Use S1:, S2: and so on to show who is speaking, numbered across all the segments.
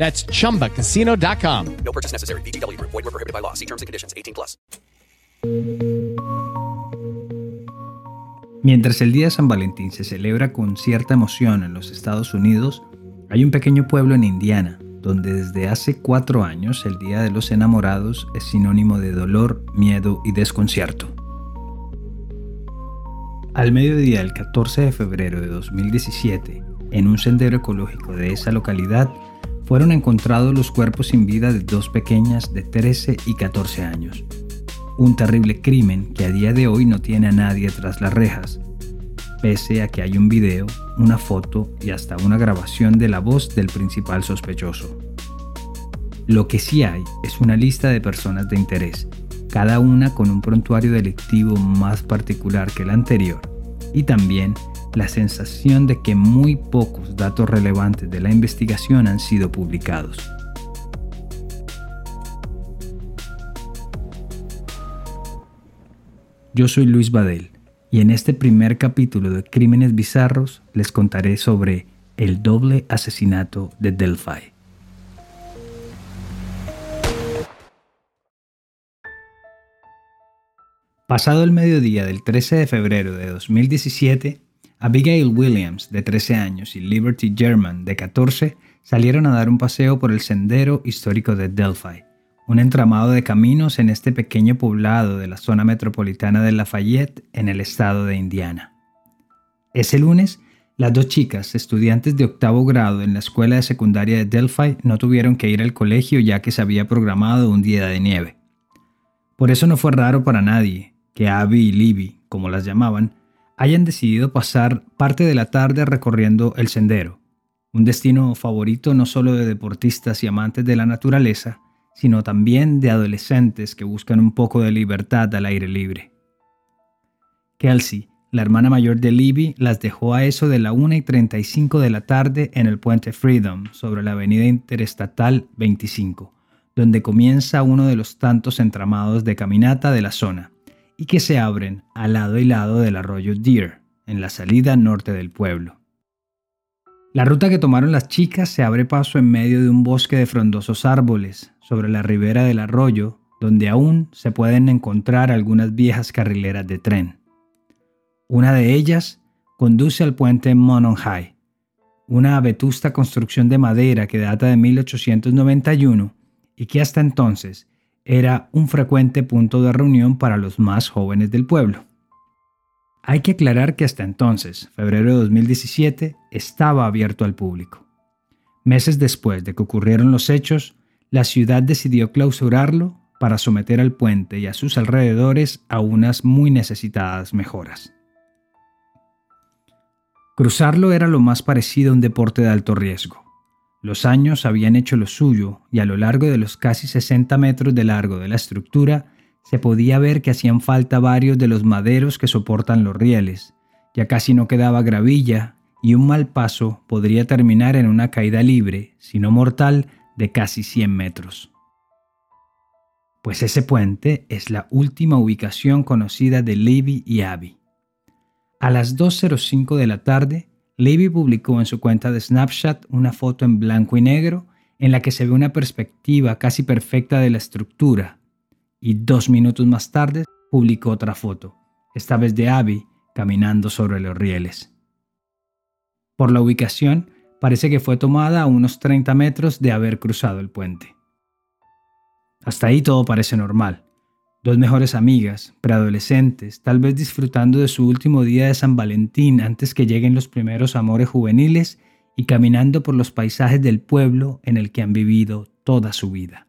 S1: That's chumbacasino.com.
S2: No purchase necessary. VGW Group. Void were prohibited by law. See terms and conditions. 18 plus.
S3: Mientras el Día de San Valentín se celebra con cierta emoción en los Estados Unidos, hay un pequeño pueblo en Indiana donde desde hace cuatro años el Día de los Enamorados es sinónimo de dolor, miedo y desconcierto. Al mediodía del 14 de febrero de 2017, en un sendero ecológico de esa localidad, fueron encontrados los cuerpos sin vida de dos pequeñas de 13 y 14 años. Un terrible crimen que a día de hoy no tiene a nadie tras las rejas, pese a que hay un video, una foto y hasta una grabación de la voz del principal sospechoso. Lo que sí hay es una lista de personas de interés, cada una con un prontuario delictivo más particular que el anterior, y también la sensación de que muy pocos datos relevantes de la investigación han sido publicados. Yo soy Luis Badel y en este primer capítulo de Crímenes Bizarros les contaré sobre el doble asesinato de Delphi. Pasado el mediodía del 13 de febrero de 2017, Abigail Williams, de 13 años, y Liberty German, de 14, salieron a dar un paseo por el sendero histórico de Delphi, un entramado de caminos en este pequeño poblado de la zona metropolitana de Lafayette, en el estado de Indiana. Ese lunes, las dos chicas, estudiantes de octavo grado en la escuela de secundaria de Delphi, no tuvieron que ir al colegio ya que se había programado un día de nieve. Por eso no fue raro para nadie que Abby y Libby, como las llamaban, hayan decidido pasar parte de la tarde recorriendo el sendero, un destino favorito no solo de deportistas y amantes de la naturaleza, sino también de adolescentes que buscan un poco de libertad al aire libre. Kelsey, la hermana mayor de Libby, las dejó a eso de la 1 y 35 de la tarde en el puente Freedom sobre la avenida interestatal 25, donde comienza uno de los tantos entramados de caminata de la zona y que se abren al lado y lado del arroyo Deer, en la salida norte del pueblo. La ruta que tomaron las chicas se abre paso en medio de un bosque de frondosos árboles, sobre la ribera del arroyo, donde aún se pueden encontrar algunas viejas carrileras de tren. Una de ellas conduce al puente Monon High, una vetusta construcción de madera que data de 1891 y que hasta entonces era un frecuente punto de reunión para los más jóvenes del pueblo. Hay que aclarar que hasta entonces, febrero de 2017, estaba abierto al público. Meses después de que ocurrieron los hechos, la ciudad decidió clausurarlo para someter al puente y a sus alrededores a unas muy necesitadas mejoras. Cruzarlo era lo más parecido a un deporte de alto riesgo. Los años habían hecho lo suyo y a lo largo de los casi 60 metros de largo de la estructura se podía ver que hacían falta varios de los maderos que soportan los rieles. Ya casi no quedaba gravilla y un mal paso podría terminar en una caída libre, si no mortal, de casi 100 metros. Pues ese puente es la última ubicación conocida de Levy y Abby. A las 2.05 de la tarde, Levy publicó en su cuenta de Snapchat una foto en blanco y negro en la que se ve una perspectiva casi perfecta de la estructura, y dos minutos más tarde publicó otra foto, esta vez de Abby caminando sobre los rieles. Por la ubicación, parece que fue tomada a unos 30 metros de haber cruzado el puente. Hasta ahí todo parece normal, dos mejores amigas, preadolescentes, tal vez disfrutando de su último día de San Valentín antes que lleguen los primeros amores juveniles y caminando por los paisajes del pueblo en el que han vivido toda su vida.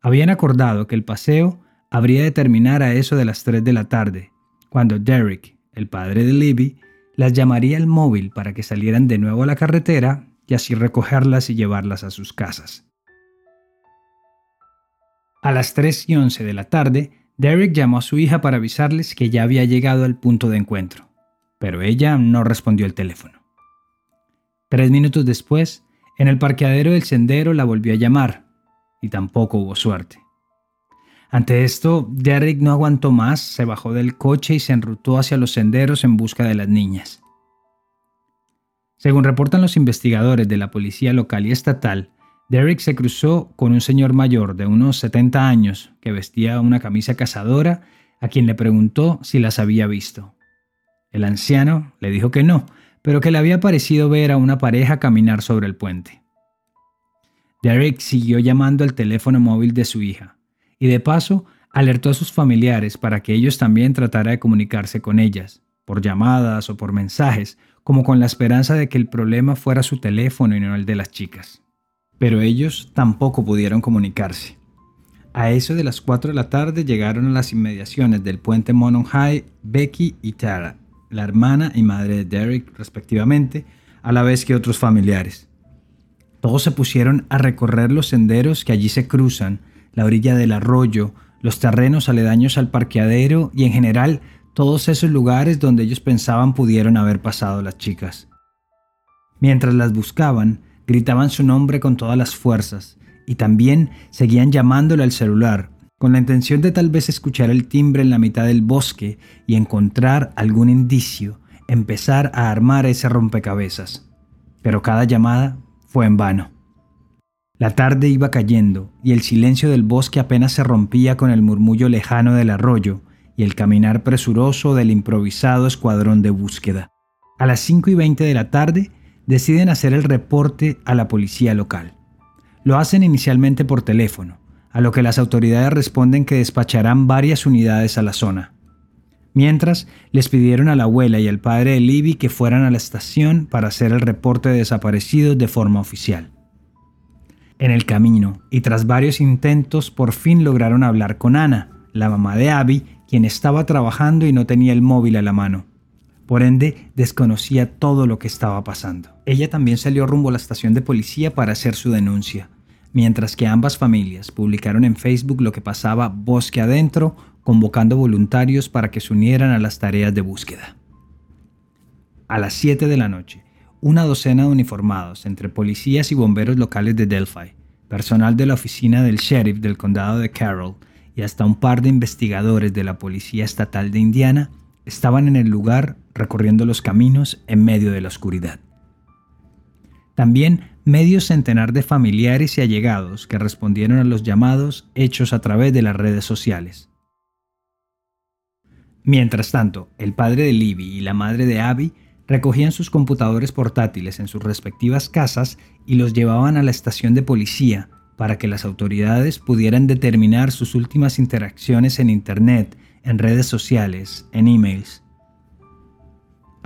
S3: Habían acordado que el paseo habría de terminar a eso de las 3 de la tarde, cuando Derek, el padre de Libby, las llamaría al móvil para que salieran de nuevo a la carretera y así recogerlas y llevarlas a sus casas. A las 3 y 11 de la tarde, Derek llamó a su hija para avisarles que ya había llegado al punto de encuentro, pero ella no respondió el teléfono. Tres minutos después, en el parqueadero del sendero la volvió a llamar, y tampoco hubo suerte. Ante esto, Derek no aguantó más, se bajó del coche y se enrutó hacia los senderos en busca de las niñas. Según reportan los investigadores de la policía local y estatal, Derek se cruzó con un señor mayor de unos 70 años que vestía una camisa cazadora a quien le preguntó si las había visto. El anciano le dijo que no, pero que le había parecido ver a una pareja caminar sobre el puente. Derek siguió llamando al teléfono móvil de su hija y de paso alertó a sus familiares para que ellos también trataran de comunicarse con ellas, por llamadas o por mensajes, como con la esperanza de que el problema fuera su teléfono y no el de las chicas pero ellos tampoco pudieron comunicarse. A eso de las 4 de la tarde llegaron a las inmediaciones del puente Monon High Becky y Tara, la hermana y madre de Derek respectivamente, a la vez que otros familiares. Todos se pusieron a recorrer los senderos que allí se cruzan, la orilla del arroyo, los terrenos aledaños al parqueadero y en general todos esos lugares donde ellos pensaban pudieron haber pasado las chicas. Mientras las buscaban, gritaban su nombre con todas las fuerzas y también seguían llamándole al celular, con la intención de tal vez escuchar el timbre en la mitad del bosque y encontrar algún indicio, empezar a armar ese rompecabezas. Pero cada llamada fue en vano. La tarde iba cayendo y el silencio del bosque apenas se rompía con el murmullo lejano del arroyo y el caminar presuroso del improvisado escuadrón de búsqueda. A las 5 y 20 de la tarde deciden hacer el reporte a la policía local. Lo hacen inicialmente por teléfono, a lo que las autoridades responden que despacharán varias unidades a la zona. Mientras, les pidieron a la abuela y al padre de Libby que fueran a la estación para hacer el reporte de desaparecidos de forma oficial. En el camino, y tras varios intentos, por fin lograron hablar con Ana, la mamá de Abby, quien estaba trabajando y no tenía el móvil a la mano. Por ende, desconocía todo lo que estaba pasando. Ella también salió rumbo a la estación de policía para hacer su denuncia, mientras que ambas familias publicaron en Facebook lo que pasaba bosque adentro, convocando voluntarios para que se unieran a las tareas de búsqueda. A las 7 de la noche, una docena de uniformados entre policías y bomberos locales de Delphi, personal de la oficina del sheriff del condado de Carroll y hasta un par de investigadores de la Policía Estatal de Indiana estaban en el lugar recorriendo los caminos en medio de la oscuridad. También medio centenar de familiares y allegados que respondieron a los llamados hechos a través de las redes sociales. Mientras tanto, el padre de Libby y la madre de Abby recogían sus computadores portátiles en sus respectivas casas y los llevaban a la estación de policía para que las autoridades pudieran determinar sus últimas interacciones en Internet, en redes sociales, en emails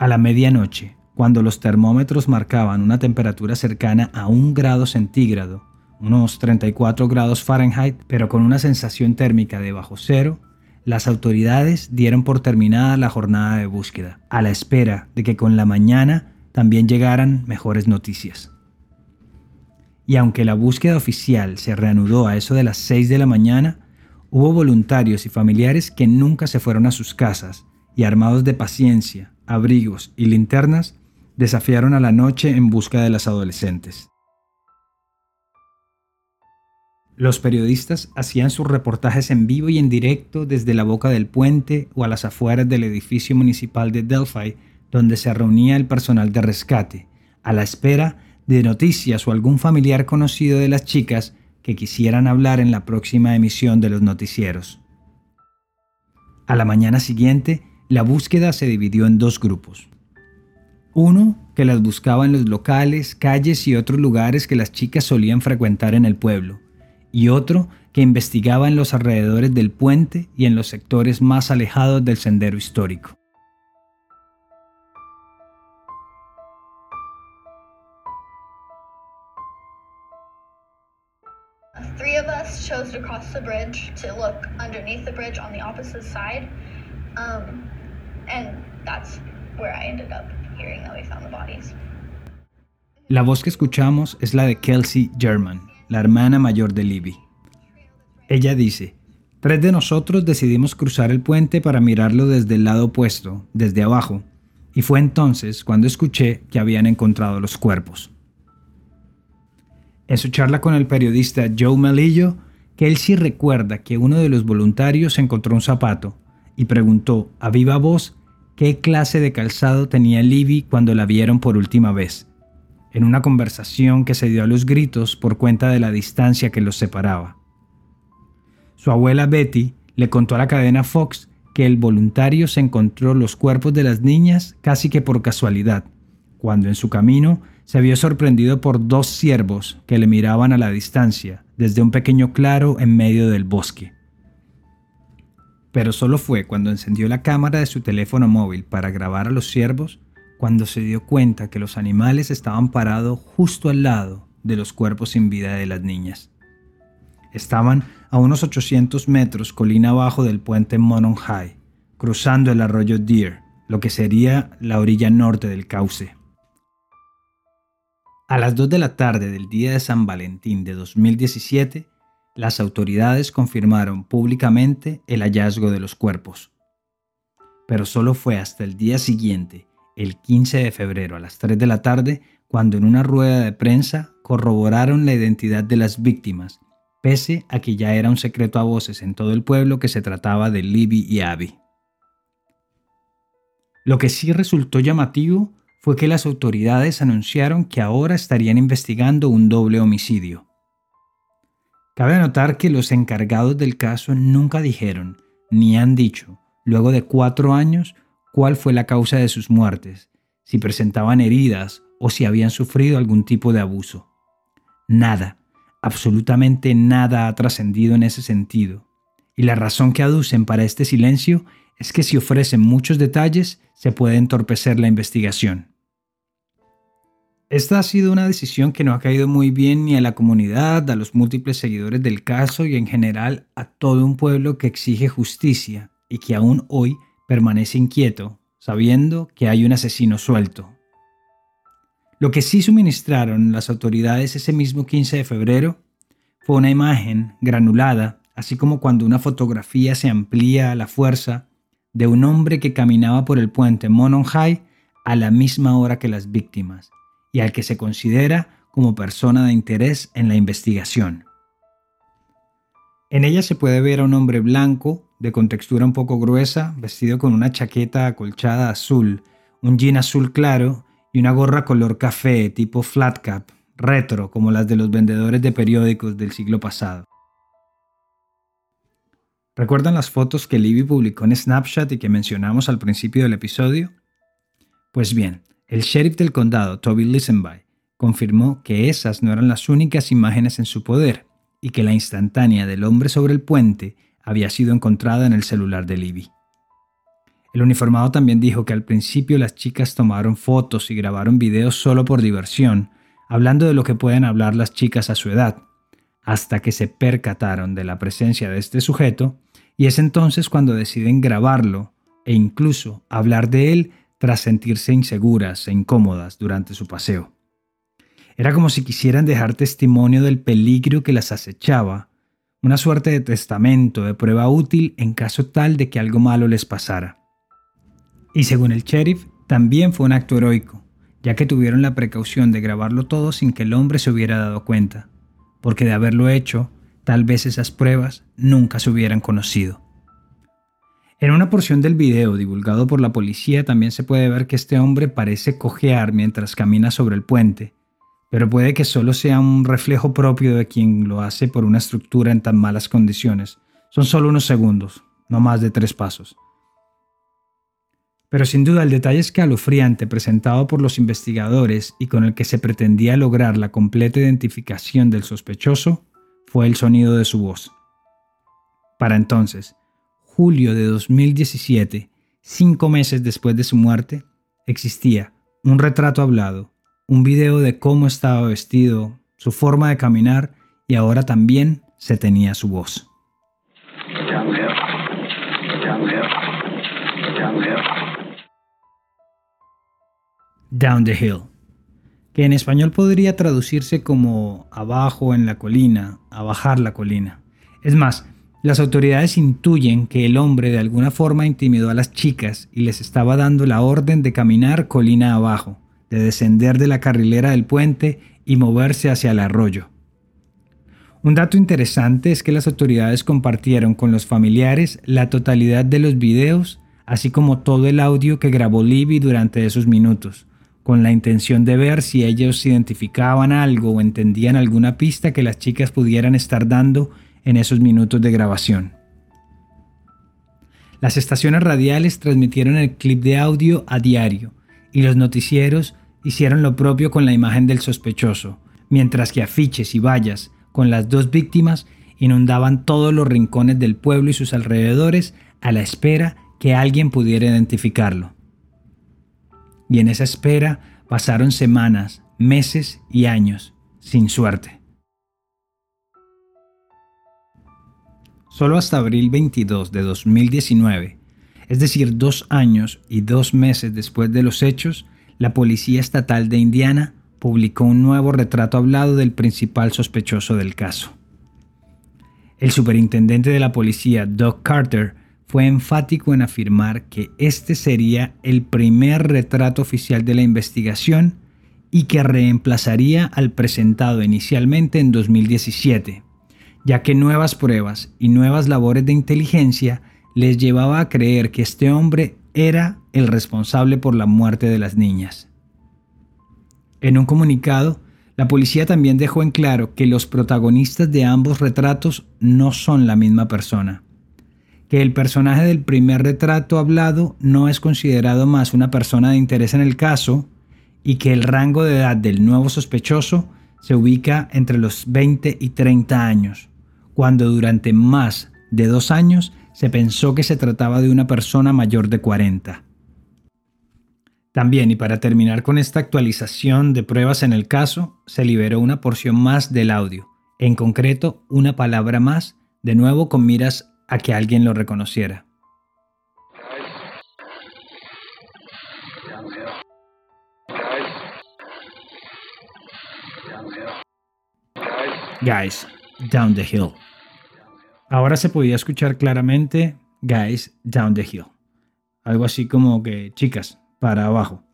S3: a la medianoche, cuando los termómetros marcaban una temperatura cercana a un grado centígrado, unos 34 grados Fahrenheit, pero con una sensación térmica de bajo cero, las autoridades dieron por terminada la jornada de búsqueda, a la espera de que con la mañana también llegaran mejores noticias. Y aunque la búsqueda oficial se reanudó a eso de las 6 de la mañana, hubo voluntarios y familiares que nunca se fueron a sus casas y armados de paciencia, abrigos y linternas, desafiaron a la noche en busca de las adolescentes. Los periodistas hacían sus reportajes en vivo y en directo desde la boca del puente o a las afueras del edificio municipal de Delphi, donde se reunía el personal de rescate, a la espera de noticias o algún familiar conocido de las chicas que quisieran hablar en la próxima emisión de los noticieros. A la mañana siguiente, la búsqueda se dividió en dos grupos. Uno que las buscaba en los locales, calles y otros lugares que las chicas solían frecuentar en el pueblo, y otro que investigaba en los alrededores del puente y en los sectores más alejados del sendero histórico.
S4: Chose to cross the bridge to look underneath the bridge on the opposite side. Um, and that's where I ended up hearing that we found the bodies.
S3: La voz que escuchamos es la de Kelsey German, la hermana mayor de Libby. Ella dice, tres de nosotros decidimos cruzar el puente para mirarlo desde el lado opuesto, desde abajo, y fue entonces cuando escuché que habían encontrado los cuerpos. En su charla con el periodista Joe Melillo, Kelsey recuerda que uno de los voluntarios encontró un zapato y preguntó a viva voz qué clase de calzado tenía Libby cuando la vieron por última vez, en una conversación que se dio a los gritos por cuenta de la distancia que los separaba. Su abuela Betty le contó a la cadena Fox que el voluntario se encontró los cuerpos de las niñas casi que por casualidad, cuando en su camino se vio sorprendido por dos ciervos que le miraban a la distancia desde un pequeño claro en medio del bosque. Pero solo fue cuando encendió la cámara de su teléfono móvil para grabar a los ciervos cuando se dio cuenta que los animales estaban parados justo al lado de los cuerpos sin vida de las niñas. Estaban a unos 800 metros colina abajo del puente Monon High, cruzando el arroyo Deer, lo que sería la orilla norte del cauce. A las 2 de la tarde del día de San Valentín de 2017, las autoridades confirmaron públicamente el hallazgo de los cuerpos. Pero solo fue hasta el día siguiente, el 15 de febrero a las 3 de la tarde, cuando en una rueda de prensa corroboraron la identidad de las víctimas pese a que ya era un secreto a voces en todo el pueblo que se trataba de Libby y Abby. Lo que sí resultó llamativo fue que las autoridades anunciaron que ahora estarían investigando un doble homicidio. Cabe notar que los encargados del caso nunca dijeron, ni han dicho, luego de cuatro años, cuál fue la causa de sus muertes, si presentaban heridas o si habían sufrido algún tipo de abuso. Nada, Absolutamente nada ha trascendido en ese sentido, y la razón que aducen para este silencio es que si ofrecen muchos detalles se puede entorpecer la investigación. Esta ha sido una decisión que no ha caído muy bien ni a la comunidad, a los múltiples seguidores del caso y en general a todo un pueblo que exige justicia y que aún hoy permanece inquieto, sabiendo que hay un asesino suelto. Lo que sí suministraron las autoridades ese mismo 15 de febrero fue una imagen granulada, así como cuando una fotografía se amplía a la fuerza, de un hombre que caminaba por el puente Monon High a la misma hora que las víctimas, y al que se considera como persona de interés en la investigación. En ella se puede ver a un hombre blanco, de contextura un poco gruesa, vestido con una chaqueta acolchada azul, un jean azul claro y una gorra color café tipo flat cap, retro como las de los vendedores de periódicos del siglo pasado. ¿Recuerdan las fotos que Libby publicó en Snapchat y que mencionamos al principio del episodio? Pues bien, el sheriff del condado, Toby Lisenby, confirmó que esas no eran las únicas imágenes en su poder y que la instantánea del hombre sobre el puente había sido encontrada en el celular de Libby. El uniformado también dijo que al principio las chicas tomaron fotos y grabaron videos solo por diversión, hablando de lo que pueden hablar las chicas a su edad, hasta que se percataron de la presencia de este sujeto, y es entonces cuando deciden grabarlo e incluso hablar de él tras sentirse inseguras e incómodas durante su paseo. Era como si quisieran dejar testimonio del peligro que las acechaba, una suerte de testamento, de prueba útil en caso tal de que algo malo les pasara. Y según el sheriff, también fue un acto heroico, ya que tuvieron la precaución de grabarlo todo sin que el hombre se hubiera dado cuenta, porque de haberlo hecho, tal vez esas pruebas nunca se hubieran conocido. En una porción del video divulgado por la policía también se puede ver que este hombre parece cojear mientras camina sobre el puente, pero puede que solo sea un reflejo propio de quien lo hace por una estructura en tan malas condiciones. Son solo unos segundos, no más de tres pasos. Pero sin duda el detalle escalofriante presentado por los investigadores y con el que se pretendía lograr la completa identificación del sospechoso fue el sonido de su voz, Para entonces, julio de 2017, cinco meses después de su muerte, existía un retrato hablado, un video de cómo estaba vestido, su forma de caminar y ahora también se tenía su voz. Down the Hill, que en español podría traducirse como abajo en la colina, a bajar la colina. Es más, las autoridades intuyen que el hombre de alguna forma intimidó a las chicas y les estaba dando la orden de caminar colina abajo, de descender de la carrilera del puente y moverse hacia el arroyo. Un dato interesante es que las autoridades compartieron con los familiares la totalidad de los videos, así como todo el audio que grabó Libby durante esos minutos, con la intención de ver si ellos identificaban algo o entendían alguna pista que las chicas pudieran estar dando en esos minutos de grabación. Las estaciones radiales transmitieron el clip de audio a diario y los noticieros hicieron lo propio con la imagen del sospechoso, mientras que afiches y vallas con las dos víctimas inundaban todos los rincones del pueblo y sus alrededores a la espera que alguien pudiera identificarlo y en esa espera pasaron semanas, meses y años, sin suerte. Solo hasta abril 22 de 2019, es decir, dos años y dos meses después de los hechos, la Policía Estatal de Indiana publicó un nuevo retrato hablado del principal sospechoso del caso. El superintendente de la policía, Doug Carter, fue enfático en afirmar que este sería el primer retrato oficial de la investigación y que reemplazaría al presentado inicialmente en 2017, ya que nuevas pruebas y nuevas labores de inteligencia les llevaba a creer que este hombre era el responsable por la muerte de las niñas. En un comunicado, la policía también dejó en claro que los protagonistas de ambos retratos no son la misma persona que el personaje del primer retrato hablado no es considerado más una persona de interés en el caso y que el rango de edad del nuevo sospechoso se ubica entre los 20 y 30 años, cuando durante más de dos años se pensó que se trataba de una persona mayor de 40. También, y para terminar con esta actualización de pruebas en el caso, se liberó una porción más del audio, en concreto una palabra más, de nuevo con miras a que alguien lo reconociera. Guys, down the hill. Ahora se podía escuchar claramente Guys, down the hill. Algo así como que chicas, para abajo.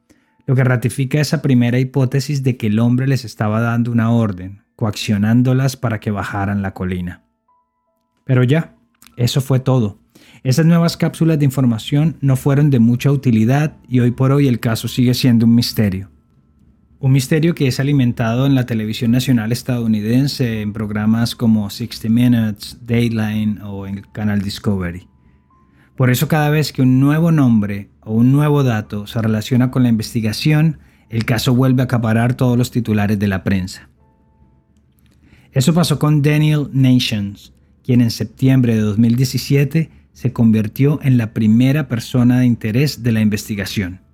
S3: Lo que ratifica esa primera hipótesis de que el hombre les estaba dando una orden, coaccionándolas para que bajaran la colina. Pero ya, eso fue todo. Esas nuevas cápsulas de información no fueron de mucha utilidad y hoy por hoy el caso sigue siendo un misterio. Un misterio que es alimentado en la televisión nacional estadounidense en programas como 60 Minutes, Dateline o en el canal Discovery. Por eso cada vez que un nuevo nombre o un nuevo dato se relaciona con la investigación, el caso vuelve a acaparar todos los titulares de la prensa. Eso pasó con Daniel Nations, quien en septiembre de 2017 se convirtió en la primera persona de interés de la investigación.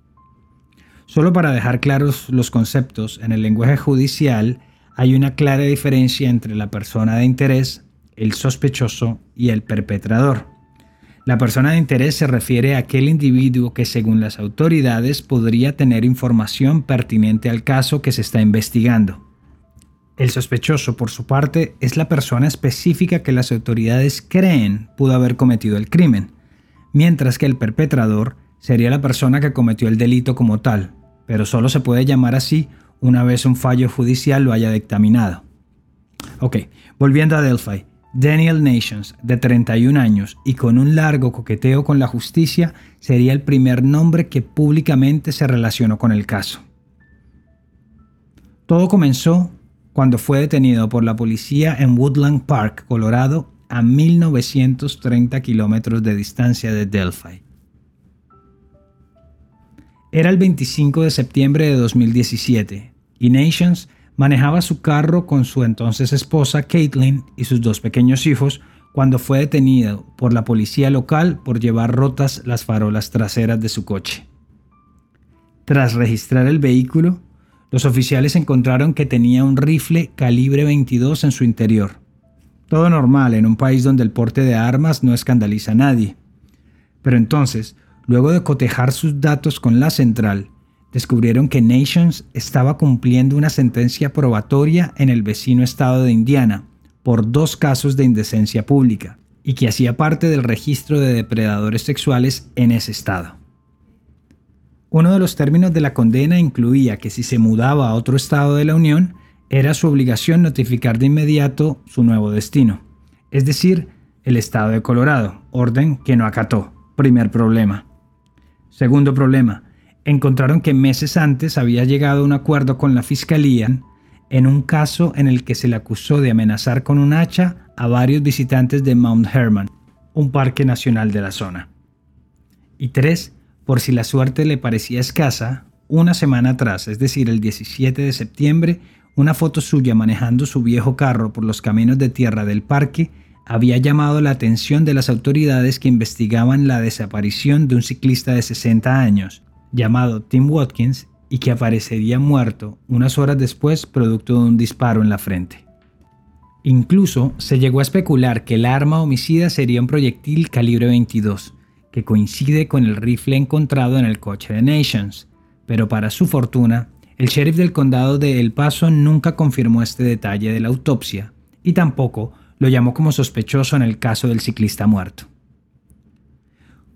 S3: Solo para dejar claros los conceptos, en el lenguaje judicial hay una clara diferencia entre la persona de interés, el sospechoso y el perpetrador. La persona de interés se refiere a aquel individuo que según las autoridades podría tener información pertinente al caso que se está investigando. El sospechoso, por su parte, es la persona específica que las autoridades creen pudo haber cometido el crimen, mientras que el perpetrador sería la persona que cometió el delito como tal, pero solo se puede llamar así una vez un fallo judicial lo haya dictaminado. Ok, volviendo a Delphi, Daniel Nations, de 31 años y con un largo coqueteo con la justicia, sería el primer nombre que públicamente se relacionó con el caso. Todo comenzó cuando fue detenido por la policía en Woodland Park, Colorado, a 1930 kilómetros de distancia de Delphi. Era el 25 de septiembre de 2017 y Nations manejaba su carro con su entonces esposa Caitlin y sus dos pequeños hijos cuando fue detenido por la policía local por llevar rotas las farolas traseras de su coche. Tras registrar el vehículo, los oficiales encontraron que tenía un rifle calibre 22 en su interior. Todo normal en un país donde el porte de armas no escandaliza a nadie. Pero entonces, luego de cotejar sus datos con la central, descubrieron que Nations estaba cumpliendo una sentencia probatoria en el vecino estado de Indiana por dos casos de indecencia pública y que hacía parte del registro de depredadores sexuales en ese estado. Uno de los términos de la condena incluía que si se mudaba a otro estado de la Unión, era su obligación notificar de inmediato su nuevo destino, es decir, el estado de Colorado, orden que no acató. Primer problema. Segundo problema, encontraron que meses antes había llegado a un acuerdo con la fiscalía en un caso en el que se le acusó de amenazar con un hacha a varios visitantes de Mount Herman, un parque nacional de la zona. Y tres, por si la suerte le parecía escasa, una semana atrás, es decir, el 17 de septiembre, una foto suya manejando su viejo carro por los caminos de tierra del parque había llamado la atención de las autoridades que investigaban la desaparición de un ciclista de 60 años, llamado Tim Watkins y que aparecería muerto unas horas después producto de un disparo en la frente. Incluso se llegó a especular que el arma homicida sería un proyectil calibre 22, que coincide con el rifle encontrado en el coche de Nations, pero para su fortuna, el sheriff del condado de El Paso nunca confirmó este detalle de la autopsia y tampoco lo llamó como sospechoso en el caso del ciclista muerto.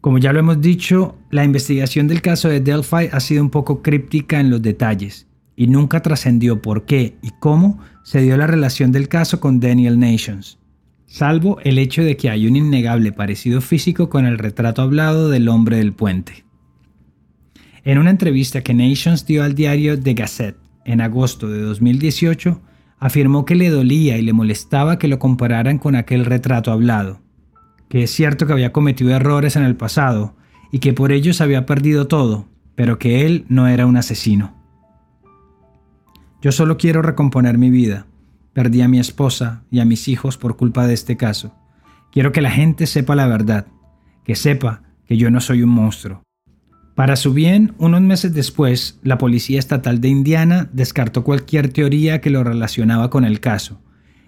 S3: Como ya lo hemos dicho, la investigación del caso de Delphi ha sido un poco críptica en los detalles y nunca trascendió por qué y cómo se dio la relación del caso con Daniel Nations, salvo el hecho de que hay un innegable parecido físico con el retrato hablado del hombre del puente. En una entrevista que Nations dio al diario The Gazette en agosto de 2018, afirmó que le dolía y le molestaba que lo compararan con aquel retrato hablado que es cierto que había cometido errores en el pasado y que por ellos había perdido todo, pero que él no era un asesino. Yo solo quiero recomponer mi vida. Perdí a mi esposa y a mis hijos por culpa de este caso. Quiero que la gente sepa la verdad, que sepa que yo no soy un monstruo. Para su bien, unos meses después, la Policía Estatal de Indiana descartó cualquier teoría que lo relacionaba con el caso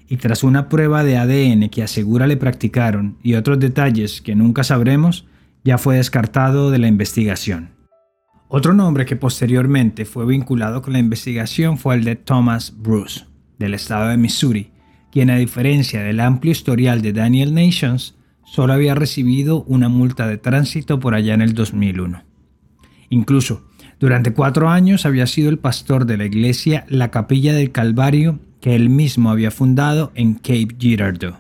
S3: y tras una prueba de ADN que asegura le practicaron y otros detalles que nunca sabremos, ya fue descartado de la investigación. Otro nombre que posteriormente fue vinculado con la investigación fue el de Thomas Bruce, del estado de Missouri, quien a diferencia del amplio historial de Daniel Nations, solo había recibido una multa de tránsito por allá en el 2001. Incluso, durante cuatro años había sido el pastor de la iglesia La Capilla del Calvario que él mismo había fundado en Cape Girardeau.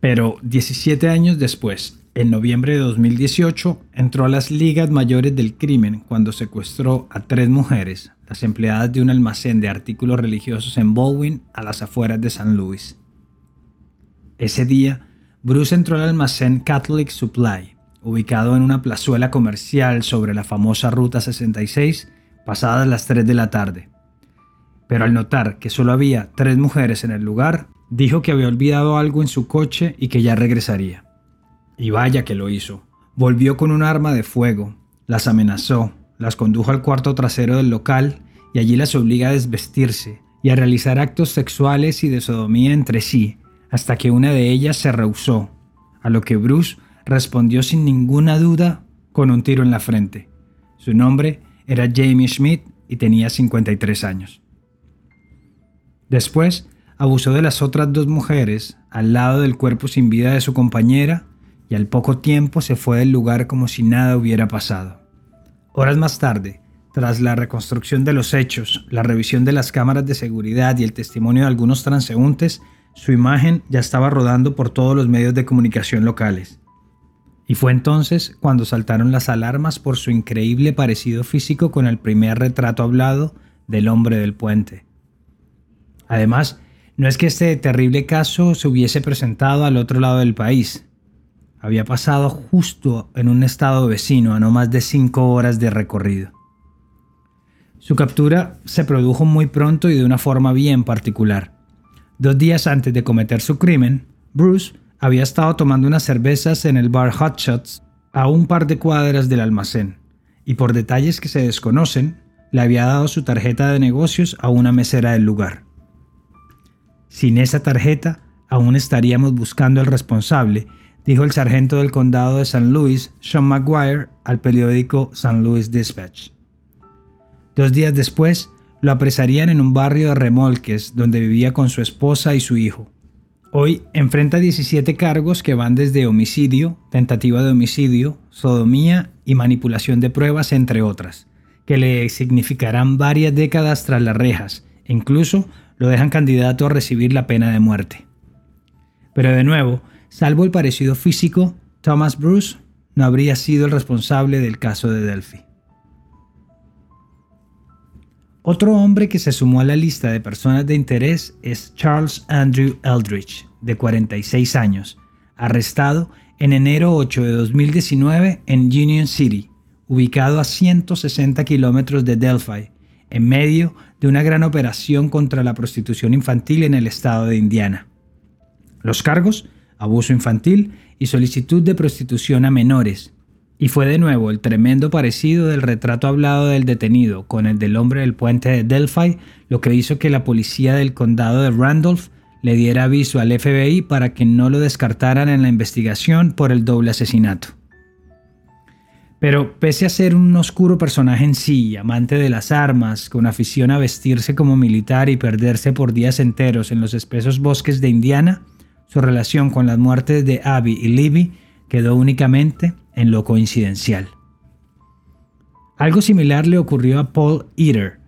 S3: Pero 17 años después, en noviembre de 2018, entró a las ligas mayores del crimen cuando secuestró a tres mujeres, las empleadas de un almacén de artículos religiosos en Baldwin, a las afueras de San Luis. Ese día, Bruce entró al almacén Catholic Supply, ubicado en una plazuela comercial sobre la famosa Ruta 66, pasadas las 3 de la tarde pero al notar que solo había tres mujeres en el lugar, dijo que había olvidado algo en su coche y que ya regresaría. Y vaya que lo hizo. Volvió con un arma de fuego, las amenazó, las condujo al cuarto trasero del local y allí las obliga a desvestirse y a realizar actos sexuales y de sodomía entre sí, hasta que una de ellas se rehusó, a lo que Bruce respondió sin ninguna duda con un tiro en la frente. Su nombre era Jamie Schmidt y tenía 53 años. Después, abusó de las otras dos mujeres al lado del cuerpo sin vida de su compañera y al poco tiempo se fue del lugar como si nada hubiera pasado. Horas más tarde, tras la reconstrucción de los hechos, la revisión de las cámaras de seguridad y el testimonio de algunos transeúntes, su imagen ya estaba rodando por todos los medios de comunicación locales. Y fue entonces cuando saltaron las alarmas por su increíble parecido físico con el primer retrato hablado del hombre del puente. Además, no es que este terrible caso se hubiese presentado al otro lado del país. Había pasado justo en un estado vecino a no más de cinco horas de recorrido. Su captura se produjo muy pronto y de una forma bien particular. Dos días antes de cometer su crimen, Bruce había estado tomando unas cervezas en el bar Hot Shots a un par de cuadras del almacén, y por detalles que se desconocen, le había dado su tarjeta de negocios a una mesera del lugar. Sin esa tarjeta, aún estaríamos buscando al responsable, dijo el sargento del condado de San Luis, Sean McGuire, al periódico San Louis Dispatch. Dos días después, lo apresarían en un barrio de remolques donde vivía con su esposa y su hijo. Hoy enfrenta 17 cargos que van desde homicidio, tentativa de homicidio, sodomía y manipulación de pruebas, entre otras, que le significarán varias décadas tras las rejas e incluso lo dejan candidato a recibir la pena de muerte. Pero de nuevo, salvo el parecido físico, Thomas Bruce no habría sido el responsable del caso de Delphi. Otro hombre que se sumó a la lista de personas de interés es Charles Andrew Eldridge, de 46 años, arrestado en enero 8 de 2019 en Union City, ubicado a 160 kilómetros de Delphi, en medio de una gran operación contra la prostitución infantil en el estado de Indiana. Los cargos, abuso infantil y solicitud de prostitución a menores, y fue de nuevo el tremendo parecido del retrato hablado del detenido con el del hombre del puente de Delphi, lo que hizo que la policía del condado de Randolph le diera aviso al FBI para que no lo descartaran en la investigación por el doble asesinato. Pero pese a ser un oscuro personaje en sí, amante de las armas, con afición a vestirse como militar y perderse por días enteros en los espesos bosques de Indiana, su relación con las muertes de Abby y Libby quedó únicamente en lo coincidencial. Algo similar le ocurrió a Paul Eater,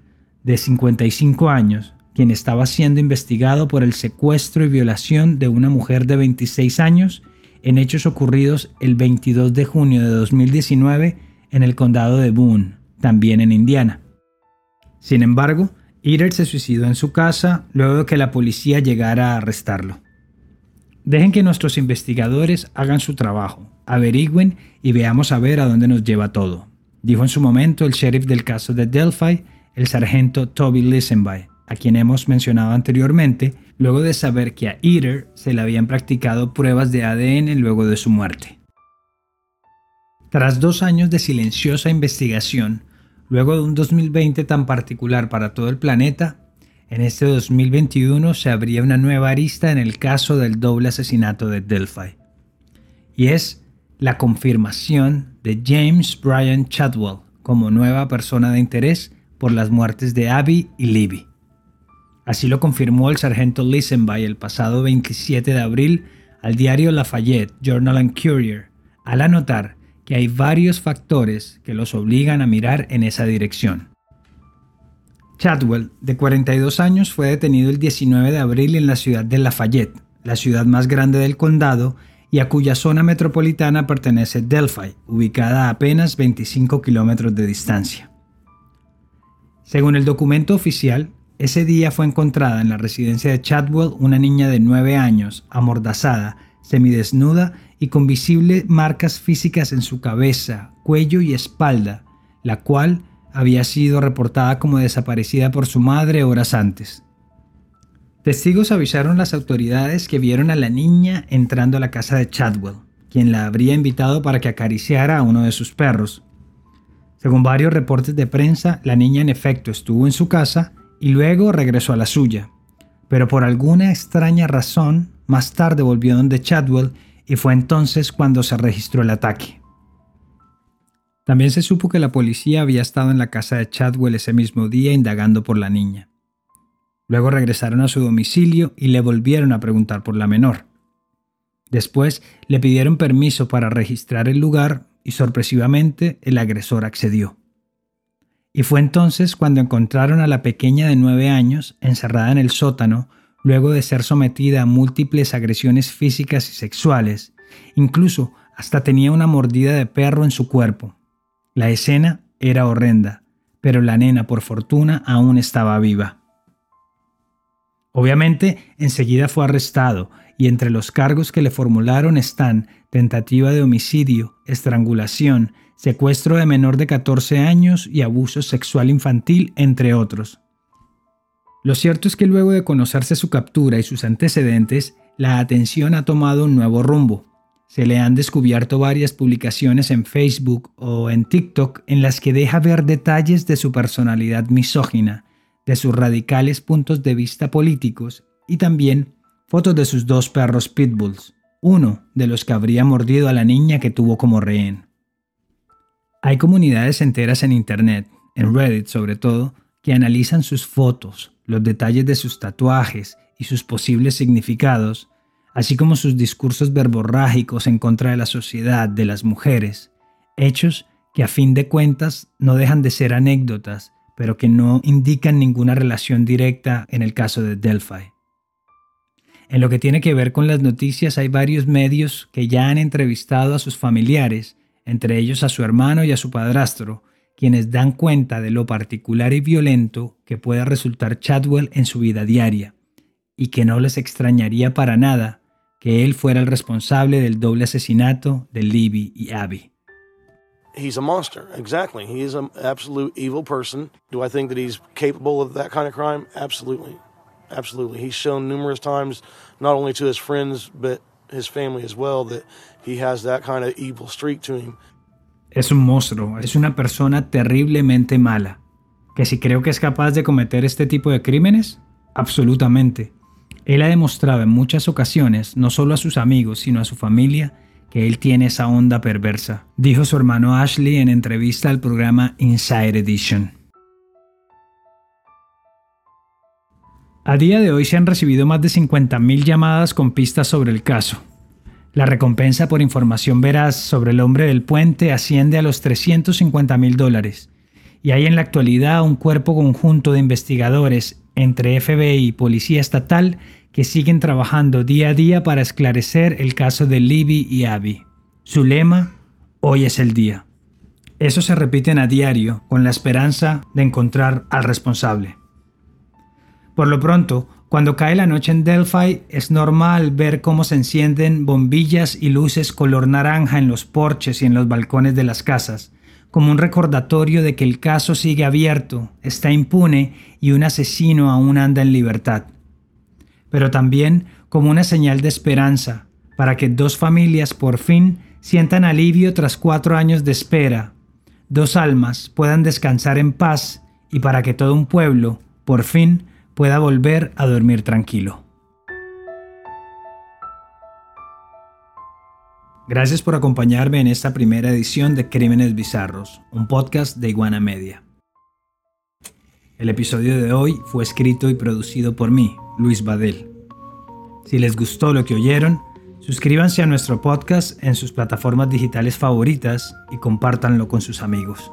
S3: de 55 años, quien estaba siendo investigado por el secuestro y violación de una mujer de 26 años en hechos ocurridos el 22 de junio de 2019 en el condado de Boone, también en Indiana. Sin embargo, Eater se suicidó en su casa luego de que la policía llegara a arrestarlo. Dejen que nuestros investigadores hagan su trabajo, averigüen y veamos a ver a dónde nos lleva todo, dijo en su momento el sheriff del caso de Delphi, el sargento Toby Lisenby, a quien hemos mencionado anteriormente, luego de saber que a Eater se le habían practicado pruebas de ADN luego de su muerte. Tras dos años de silenciosa investigación, luego de un 2020 tan particular para todo el planeta, en este 2021 se abría una nueva arista en el caso del doble asesinato de Delphi. Y es la confirmación de James Bryan Chadwell como nueva persona de interés por las muertes de Abby y Libby. Así lo confirmó el sargento Lisenby el pasado 27 de abril al diario Lafayette Journal and Courier, al anotar que hay varios factores que los obligan a mirar en esa dirección. Chadwell, de 42 años, fue detenido el 19 de abril en la ciudad de Lafayette, la ciudad más grande del condado y a cuya zona metropolitana pertenece Delphi, ubicada a apenas 25 kilómetros de distancia. Según el documento oficial, ese día fue encontrada en la residencia de Chadwell una niña de 9 años, amordazada, semidesnuda y con visibles marcas físicas en su cabeza, cuello y espalda, la cual había sido reportada como desaparecida por su madre horas antes. Testigos avisaron a las autoridades que vieron a la niña entrando a la casa de Chadwell, quien la habría invitado para que acariciara a uno de sus perros. Según varios reportes de prensa, la niña en efecto estuvo en su casa y luego regresó a la suya, pero por alguna extraña razón, más tarde volvió donde Chadwell y fue entonces cuando se registró el ataque. También se supo que la policía había estado en la casa de Chadwell ese mismo día indagando por la niña. Luego regresaron a su domicilio y le volvieron a preguntar por la menor. Después le pidieron permiso para registrar el lugar y sorpresivamente el agresor accedió. Y fue entonces cuando encontraron a la pequeña de nueve años encerrada en el sótano luego de ser sometida a múltiples agresiones físicas y sexuales, incluso hasta tenía una mordida de perro en su cuerpo. La escena era horrenda, pero la nena, por fortuna, aún estaba viva. Obviamente, enseguida fue arrestado y entre los cargos que le formularon están tentativa de homicidio, estrangulación, secuestro de menor de 14 años y abuso sexual infantil, entre otros. Lo cierto es que luego de conocerse su captura y sus antecedentes, la atención ha tomado un nuevo rumbo. Se le han descubierto varias publicaciones en Facebook o en TikTok en las que deja ver detalles de su personalidad misógina, de sus radicales puntos de vista políticos y también fotos de sus dos perros pitbulls, uno de los que habría mordido a la niña que tuvo como rehén. Hay comunidades enteras en Internet, en Reddit sobre todo, que analizan sus fotos, los detalles de sus tatuajes y sus posibles significados, así como sus discursos verborrágicos en contra de la sociedad, de las mujeres, hechos que a fin de cuentas no dejan de ser anécdotas, pero que no indican ninguna relación directa en el caso de Delphi. En lo que tiene que ver con las noticias hay varios medios que ya han entrevistado a sus familiares, entre ellos a su hermano y a su padrastro, quienes dan cuenta de lo particular y violento que puede resultar Chadwell en su vida diaria, y que no les extrañaría para nada que él fuera el responsable del doble asesinato de Libby y Abby.
S5: He's a monster, exactly. He is an absolute evil person. Do I think that he's capable of that kind of crime? Absolutely. Absolutely. He's shown numerous times, not only to his friends, but his family as well, that he has that kind of evil streak to him.
S3: Es un monstruo, es una persona terriblemente mala. ¿Que si creo que es capaz de cometer este tipo de crímenes? Absolutamente. Él ha demostrado en muchas ocasiones, no solo a sus amigos, sino a su familia, que él tiene esa onda perversa, dijo su hermano Ashley en entrevista al programa Inside Edition. A día de hoy se han recibido más de 50.000 llamadas con pistas sobre el caso. La recompensa por información veraz sobre el hombre del puente asciende a los 350 mil dólares, y hay en la actualidad un cuerpo conjunto de investigadores entre FBI y Policía Estatal que siguen trabajando día a día para esclarecer el caso de Libby y Abby. Su lema, hoy es el día. Eso se repiten a diario con la esperanza de encontrar al responsable. Por lo pronto, cuando cae la noche en Delphi, es normal ver cómo se encienden bombillas y luces color naranja en los porches y en los balcones de las casas, como un recordatorio de que el caso sigue abierto, está impune y un asesino aún anda en libertad. Pero también como una señal de esperanza, para que dos familias por fin sientan alivio tras cuatro años de espera, dos almas puedan descansar en paz y para que todo un pueblo, por fin, pueda volver a dormir tranquilo. Gracias por acompañarme en esta primera edición de Crímenes Bizarros, un podcast de Iguana Media. El episodio de hoy fue escrito y producido por mí, Luis Badel. Si les gustó lo que oyeron, suscríbanse a nuestro podcast en sus plataformas digitales favoritas y compártanlo con sus amigos.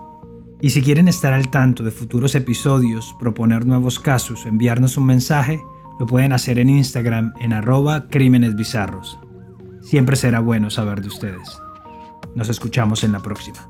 S3: Y si quieren estar al tanto de futuros episodios, proponer nuevos casos o enviarnos un mensaje, lo pueden hacer en Instagram en arroba crímenes bizarros. Siempre será bueno saber de ustedes. Nos escuchamos en la próxima.